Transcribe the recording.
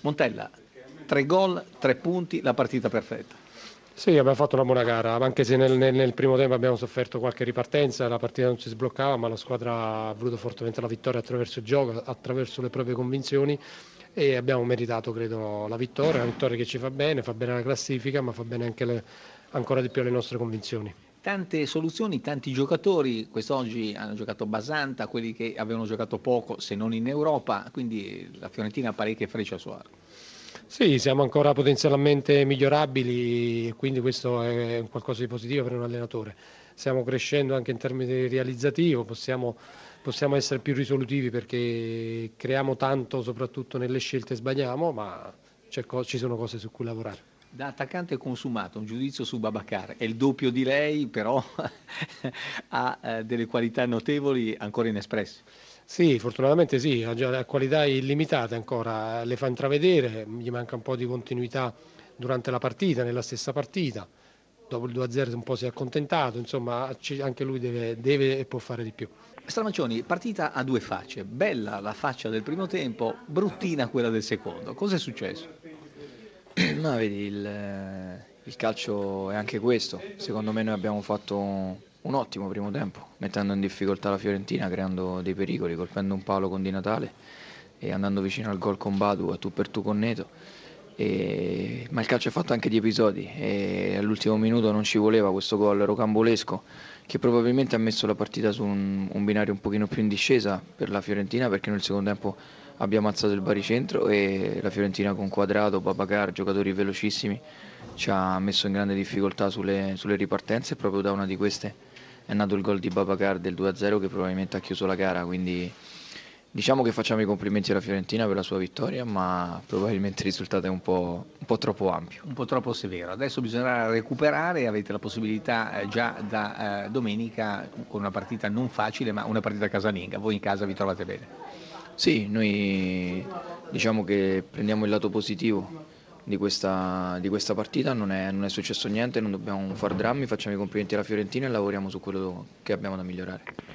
Montella, tre gol, tre punti, la partita perfetta. Sì, abbiamo fatto una buona gara, anche se nel, nel, nel, primo tempo abbiamo sofferto qualche ripartenza, la partita non si sbloccava, ma la squadra ha voluto fortemente la vittoria attraverso il gioco, attraverso le proprie convinzioni e abbiamo meritato, credo, la vittoria, una vittoria che ci fa bene, fa bene la classifica, ma fa bene anche le, ancora di più le nostre convinzioni tante soluzioni, tanti giocatori, quest'oggi hanno giocato Basanta, quelli che avevano giocato poco se non in Europa, quindi la Fiorentina ha parecchie frecce al suo arco. Sì, siamo ancora potenzialmente migliorabili, quindi questo è qualcosa di positivo per un allenatore. Stiamo crescendo anche in termini realizzativi, possiamo, possiamo essere più risolutivi perché creiamo tanto, soprattutto nelle scelte sbagliamo, ma ci sono cose su cui lavorare. Da attaccante consumato, un giudizio su Babacar, è il doppio di lei, però ha eh, delle qualità notevoli ancora inespresse. Sì, fortunatamente sì, ha qualità illimitate ancora, le fa intravedere, gli manca un po' di continuità durante la partita, nella stessa partita. Dopo il 2-0 un po' si è accontentato, insomma anche lui deve, deve e può fare di più. Stramaccioni, partita a due facce, bella la faccia del primo tempo, bruttina quella del secondo. Cosa è successo? Ma vedi, il, il calcio è anche questo. Secondo me noi abbiamo fatto un ottimo primo tempo, mettendo in difficoltà la Fiorentina, creando dei pericoli, colpendo un palo con Di Natale e andando vicino al gol con Badu a tu per tu con Neto. E... Ma il calcio è fatto anche di episodi e all'ultimo minuto non ci voleva questo gol rocambolesco che probabilmente ha messo la partita su un, un binario un pochino più in discesa per la Fiorentina perché nel secondo tempo abbiamo alzato il baricentro e la Fiorentina con Quadrato, Babacar, giocatori velocissimi ci ha messo in grande difficoltà sulle, sulle ripartenze e proprio da una di queste è nato il gol di Babacar del 2-0 che probabilmente ha chiuso la gara, quindi diciamo che facciamo i complimenti alla Fiorentina per la sua vittoria, ma probabilmente il risultato è un po', un po troppo ampio. Un po' troppo severo. Adesso bisognerà recuperare, avete la possibilità eh, già da eh, domenica con una partita non facile, ma una partita casalinga. Voi in casa vi trovate bene? Sì, noi diciamo che prendiamo il lato positivo di questa, di questa partita, non è, non è, successo niente, non dobbiamo far drammi, facciamo i complimenti alla Fiorentina e lavoriamo su quello che abbiamo da migliorare.